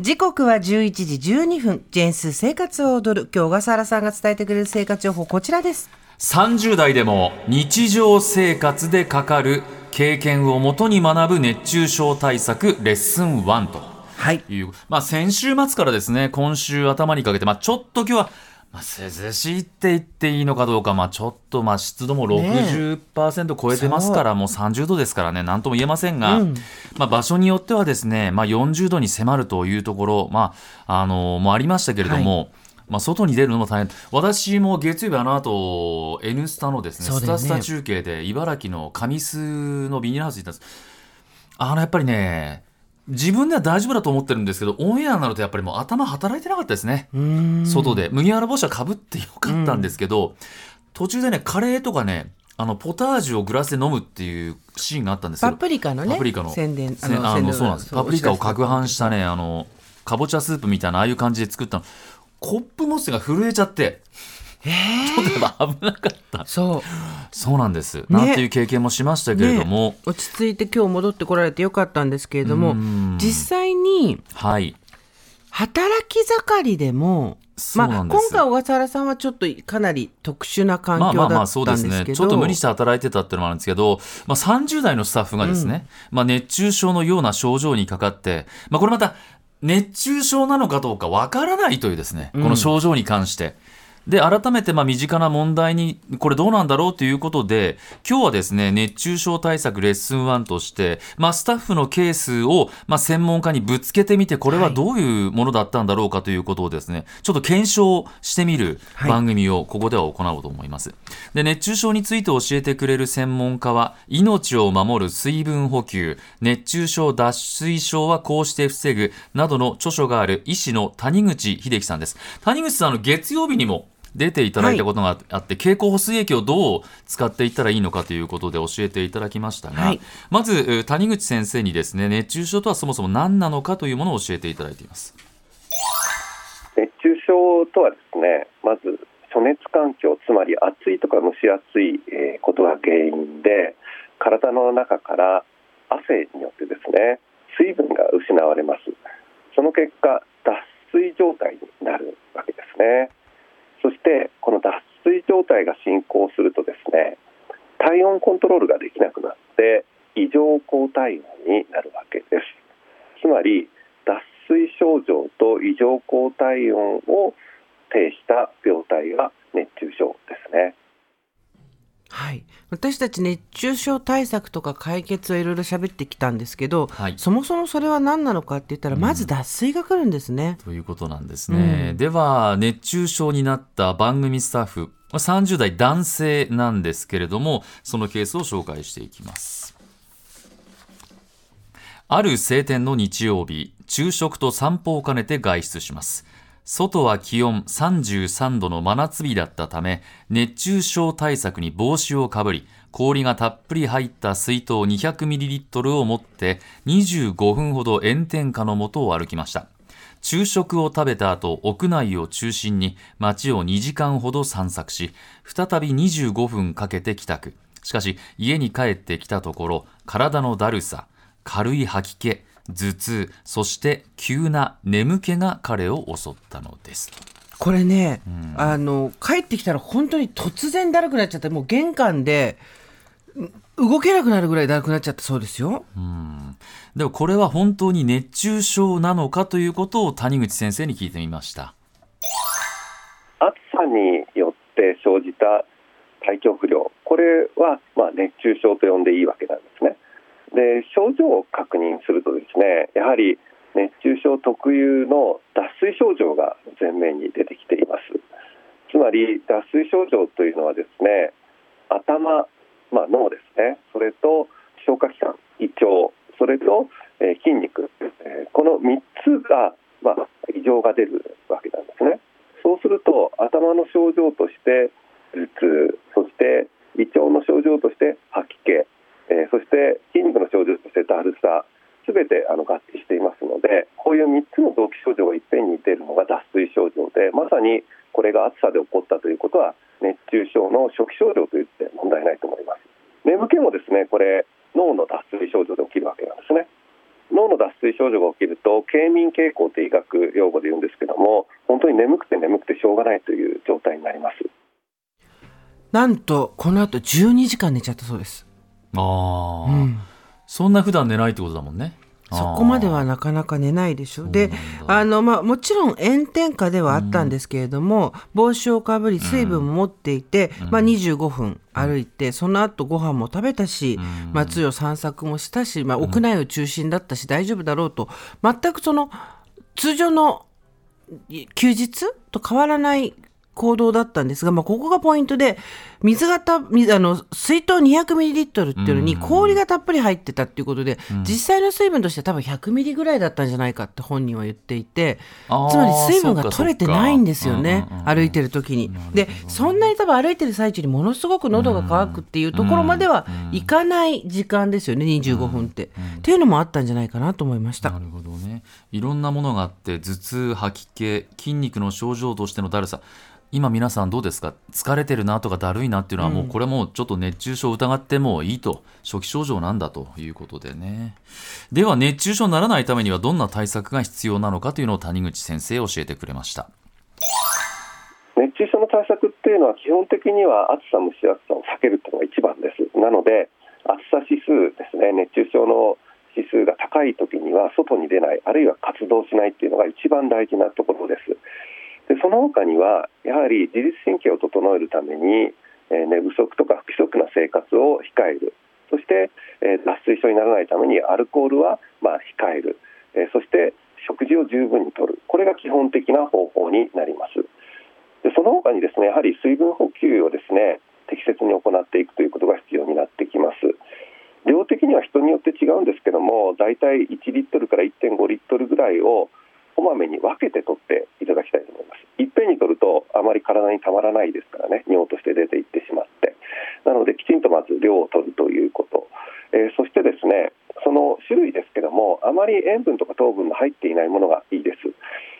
時刻は11時12分。ジェーンス生活を踊る。今日小笠原さんが伝えてくれる生活情報、こちらです。30代でも日常生活でかかる経験をもとに学ぶ熱中症対策レッスン1とはい。いう、まあ、先週末からですね今週頭にかけて、まあ、ちょっと今日は、まあ、涼しいって言っていいのかどうか、まあ、ちょっとまあ湿度も60%超えてますから、もう30度ですからね何とも言えませんが、うん。まあ、場所によってはですね、まあ、40度に迫るというところ、まああのもありましたけれども、まあ、外に出るのも大変。私も月曜日あの後 N スタのですねね。スタスタ中継で茨城の神栖のビニールハウスに行ったんです。あのやっぱりね自分では大丈夫だと思ってるんですけどオンエアになるとやっぱりもう頭働いてなかったですね。外で。麦わら帽子はかぶってよかったんですけど、途中でねカレーとかねあのポタージュをグラスで飲むっていうシーンがあったんですよ。パプリカのね。パプリカの。宣伝。せあ宣伝のそうなんです。パプリカを攪拌したねあのかぼちゃスープみたいなああいう感じで作ったの。コップ持つが震えちゃってちょっと危なかった。そう。そうなんです、なんていう経験もしましたけれども、ね。落ち着いて今日戻ってこられてよかったんですけれどもうん。実際にはい。働き盛りでもまあ、今回小笠原さんはちょっとかなり特殊な環まあまあまあ境だったそうんですですけどね。ちょっと無理して働いてたっていうのもあるんですけど、まあ、30代のスタッフがですね、まあ、熱中症のような症状にかかって、まあ、これまた熱中症なのかどうかわからないというですねこの症状に関して。で改めてまあ身近な問題にこれどうなんだろうということで今日はですね熱中症対策レッスン1として、まあ、スタッフのケースをまあ専門家にぶつけてみてこれはどういうものだったんだろうかということをですねちょっと検証してみるはい。番組をここでは行おうと思います。で熱中症について教えてくれる専門家は命を守る水分補給熱中症脱水症はこうして防ぐなどの著書がある医師の谷口秀樹さんです。谷口さんあの月曜日にも出ていただいたことがあって、経口補水液をどう使っていったらいいのかということで教えていただきましたが、はい。まずえー谷口先生にですね熱中症とはそもそも何なのかというものを教えていただいています。熱中症とはですねまず暑熱環境つまり暑いとか蒸し暑いえーことが原因で体の中から汗によってですね水分が失われます。その結果脱水状態になるわけですねそしてこの脱水状態が進行するとですね体温コントロールができなくなって異常高体温になるわけですつまり脱水症状と異常抗体温を呈した病態が熱中症ですね。はい、私たち熱中症対策とか解決をいろいろ喋ってきたんですけど、はいそもそもそれは何なのかって言ったらまず脱水が来るんですね。ということなんですね。では、熱中症になった番組スタッフ、30代男性なんですけれども、そのケースを紹介していきます。ある晴天の日曜日、昼食と散歩を兼ねて外出します。外は気温33度の真夏日だったため、熱中症対策に帽子をかぶり、氷がたっぷり入った水筒 200ml を持って25分ほど炎天下の下を歩きました。昼食を食べた後、屋内を中心に街を2時間ほど散策し、再び25分かけて帰宅。しかし、家に帰ってきたところ、体のだるさ、軽い吐き気、頭痛、そして急な眠気が彼を襲ったのです。これね、あの帰ってきたら本当に突然だるくなっちゃってもう玄関でん動けなくなるぐらいだるくなっちゃったそうですよ。でもこれは本当に熱中症なのかということを谷口先生に聞いてみました。暑さによって生じた体調不良、これはまあ熱中症と呼んでいいわけなんですね。で症状を確認するとですね、やはり熱中症特有の脱水症状が前面に出てきています。つまり脱水症状というのはですね、頭、まあ、脳ですね、それと消化器官、胃腸、それと、え筋肉、えこの3つが、まあ、異常が出るわけなんですね。そうすると頭の症状として頭痛、そして胃腸の症状として吐き気、えーそして筋肉の症状としてだるさ、すべてあの合致していますので、こういう3つの臓器症状がいっぺんに出るのが脱水症状で、まさにこれが暑さで起こったということは、熱中症の初期症状と言って問題ないと思います。眠気もですね、これ、脳の脱水症状で起きるわけなんですね。脳の脱水症状が起きると経眠傾向という医学用語で言うんですけども本当に眠くて眠くてしょうがないという状態になりますなんとこの後12時間寝ちゃったそうですああ、うん。そんな普段寝ないってことだもんね。そこまではなかなか寝ないでしょ。で、あの、まあ、もちろん炎天下ではあったんですけれども、帽子をかぶり、水分も持っていて、まあ、25分歩いて、その後ご飯も食べたし、松代散策もしたし、まあ、屋内を中心だったし、大丈夫だろうと、全くその、通常のい休日と変わらない行動だったんですが、まあ、ここがポイントで、水がた、水あの、水筒200ミリリットルっていうのに氷がたっぷり入ってたっていうことで、実際の水分としては多分100ミリぐらいだったんじゃないかって本人は言っていて、つまり水分が取れてないんですよねそっか。そっか歩いてる時に。で、そんなに多分歩いてる最中にものすごく喉が渇くっていうところまではいかない時間ですよね、25分って。っていうのもあったんじゃないかなと思いました。な。るほどね。いろんなものがあって頭痛吐き気筋肉の症状としてのだるさ今皆さんどうですか？疲れてるなとかだるいなっていうのはもうこれもうちょっと熱中症を疑ってもいいと初期症状なんだということでね。では熱中症にならないためにはどんな対策が必要なのかというのを谷口先生教えてくれました。熱中症の対策っていうのは基本的には暑さ蒸し暑さを避けるっていうのが一番です。なので暑さ指数ですね熱中症の指数が高い時には外に出ないあるいは活動しないっていうのが一番大事なところですでその他にはやはり自律神経を整えるために、えー寝不足とか不規則な生活を控える。そして、えー脱水症にならないためにアルコールはまあ控える、えーそして食事を十分にとる。これが基本的な方法になります。でその他にですねやはり水分補給をですね適切に行っていくということが必要になってきます。量的には人によって違うんですけどもだいたい1リットルから1.5リットルぐらいをこまめに分けて取っていただきたいいっぺんに取るとあまり体にたまらないですからね。尿として出ていってしまって。なのできちんとまず量を取るということ、えーそしてですねその種類ですけどもあまり塩分とか糖分が入っていないものがいいです。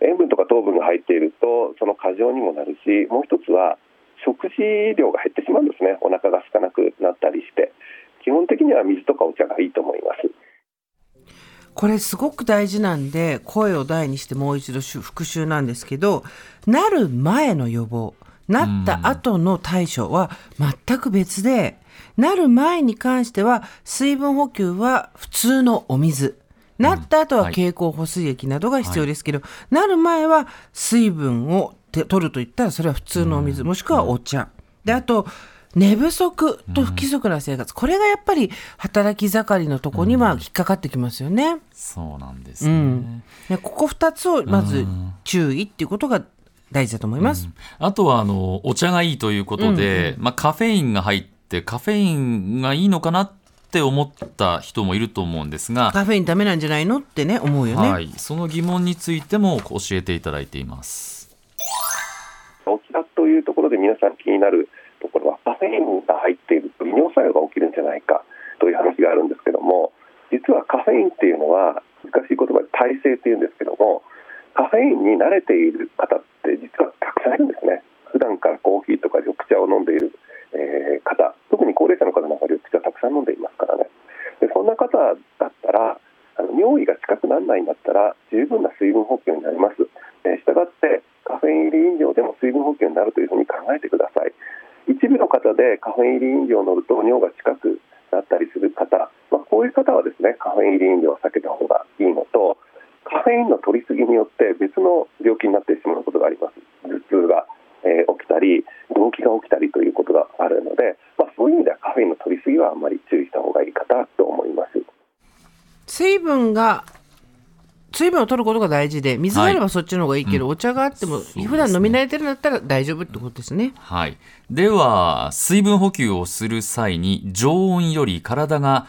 塩分とか糖分が入っているとその過剰にもなるしもう一つは食事量が減ってしまうんですね。お腹が空かなくなったりして。基本的には水とかお茶がいいと思います。これすごく大事なんで声を大にしてもう一度復習なんですけどなる前の予防なった後の対処は全く別でなる前に関しては水分補給は普通のお水なった後ははい経口補水液などが必要ですけど、なる前は水分をて取るといったらそれは普通のお水、もしくはお茶。で、あと、寝不足と不規則な生活、これがやっぱり働き盛りのとこには引っかかってきますよね。そうなんですね、うんでここ2つをまず注意っていうことが大事だと思います。あとはあのお茶がいいということで、まあ、カフェインが入ってカフェインがいいのかなって思った人もいると思うんですが、カフェインダメなんじゃないのってね思うよね。はい、その疑問についても教えていただいています。お茶というところで皆さん気になるカフェインが入っていると利尿作用が起きるんじゃないかという話があるんですけども実はカフェインっていうのは難しい言葉で耐性っていうんですけどもカフェインに慣れている方って実はたくさんいるんですね普段からコーヒーとか緑茶を飲んでいる、えー方特に高齢者の方なんか緑茶たくさん飲んでいますからねでそんな方だったらあの尿意が近くならないんだったら十分な水分補給になります。えー、したがってカフェイン入り飲料でも水分補給になるというふうに考えてください。一部の方でカフェイン入り飲料を飲むと尿が近くなったりする方、まあ、こういう方はですねカフェイン入り飲料を避けた方がいいのとカフェインの取りすぎによって別の病気になってしまうことがあります。頭痛が、えー起きたり動悸が起きたりということがあるので、まあ、そういう意味ではカフェインの取りすぎはあんまり注意した方がいいかなと思います。水分が水分を取ることが大事で水があればそっちの方がいいけど、お茶があってもね。普段飲み慣れてるんだったら大丈夫ってことですね。はい、では水分補給をする際に常温より体が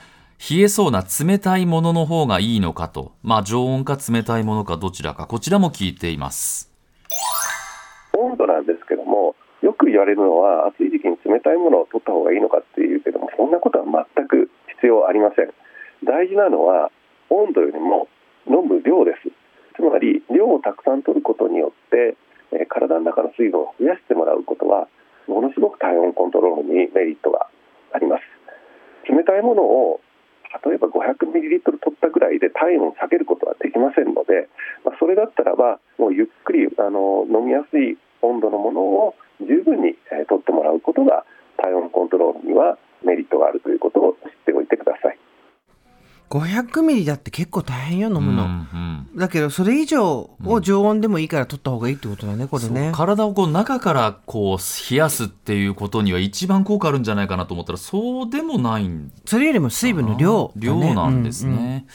冷えそうな冷たいものの方がいいのかと、まあ、常温か冷たいものかどちらかこちらも聞いています。温度なんですけどもよく言われるのは暑い時期に冷たいものを取った方がいいのかっていうけどもそんなことは全く必要ありません。大事なのは温度よりも飲む量です。つまり量をたくさん取ることによって、え体の中の水分を増やしてもらうことはものすごく体温コントロールにメリットがあります。冷たいものを例えば500ミリリットル取ったぐらいで体温を下げることはできませんので、まあ、それだったらばもうゆっくりあの飲みやすい温度のものを十分に、えー、取ってもらうことが体温コントロールにはメリットがあるということを知っておいてください。500ミリだって結構大変よ飲むの、うんうん、だけどそれ以上を常温でもいいから取った方がいいってことだねこれね。体をこう中からこう冷やすっていうことには一番効果あるんじゃないかなと思ったらそうでもないんそれよりも水分の量、ね、量なんですね、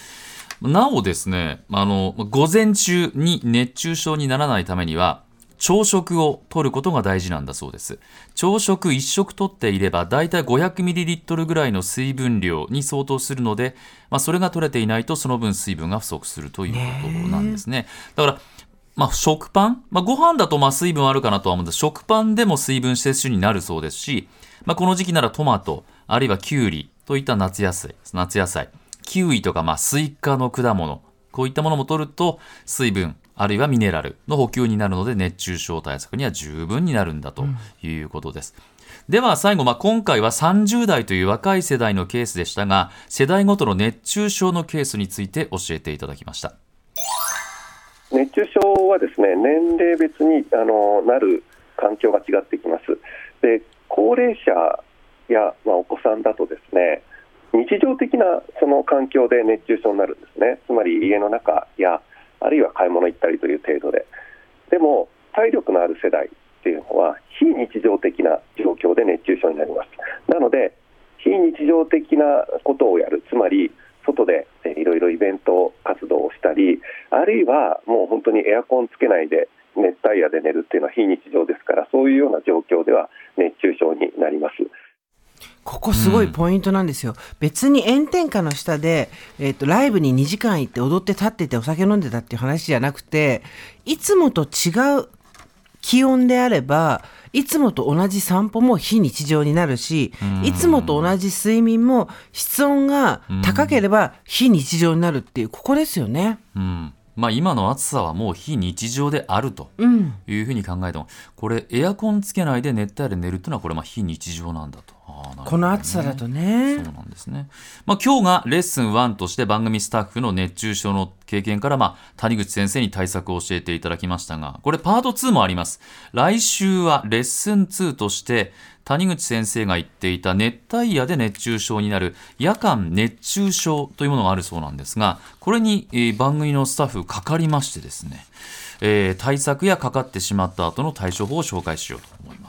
うんうん、なおですねあの午前中に熱中症にならないためには朝食を取ることが大事なんだそうです。朝食1食取っていればだいたい 500ml ぐらいの水分量に相当するので、まあ、それが取れていないとその分水分が不足するということなんですね。だからまあ、食パン、まあ、ご飯だとまあ水分あるかなとは思うんです。食パンでも水分摂取になるそうですし、まあ、この時期ならトマトあるいはキュウリといった夏野菜夏野菜。キウイとかまあスイカの果物こういったものも取ると水分あるいはミネラルの補給になるので熱中症対策には十分になるんだということです。うん、では最後、まあ、今回は30代という若い世代のケースでしたが世代ごとの熱中症のケースについて教えていただきました。熱中症はですね年齢別にあのなる環境が違ってきます。で高齢者や、まあ、お子さんだとですね日常的なその環境で熱中症になるんですね。つまり家の中やあるいは買い物行ったりという程度で。でも体力のある世代っていうのは非日常的な状況で熱中症になります。なので非日常的なことをやる。つまり外でいろいろイベント活動をしたりあるいはもう本当にエアコンつけないで熱帯夜で寝るっていうのは非日常ですからそういうような状況では熱中症になります。ここすごいポイントなんですよ。うん、別に炎天下の下で、えっ、ー、と、ライブに2時間行って踊って立っててお酒飲んでたっていう話じゃなくて、いつもと違う気温であれば、いつもと同じ散歩も非日常になるし、いつもと同じ睡眠も室温が高ければ非日常になるっていう、ここですよね。うんまあ、今の暑さはもう非日常であるというふうに考えても、うん、これエアコンつけないで熱帯夜で寝るというのはこれまあ非日常なんだと。ね、この暑さだとね。そうなんですね。まあ、今日がレッスン1として番組スタッフの熱中症の経験から、まあ、谷口先生に対策を教えていただきましたが、これパート2もあります。来週はレッスン2として、谷口先生が言っていた熱帯夜で熱中症になる夜間熱中症というものがあるそうなんですが、これに、えー、番組のスタッフかかりましてですね、えー、対策やかかってしまった後の対処法を紹介しようと思います。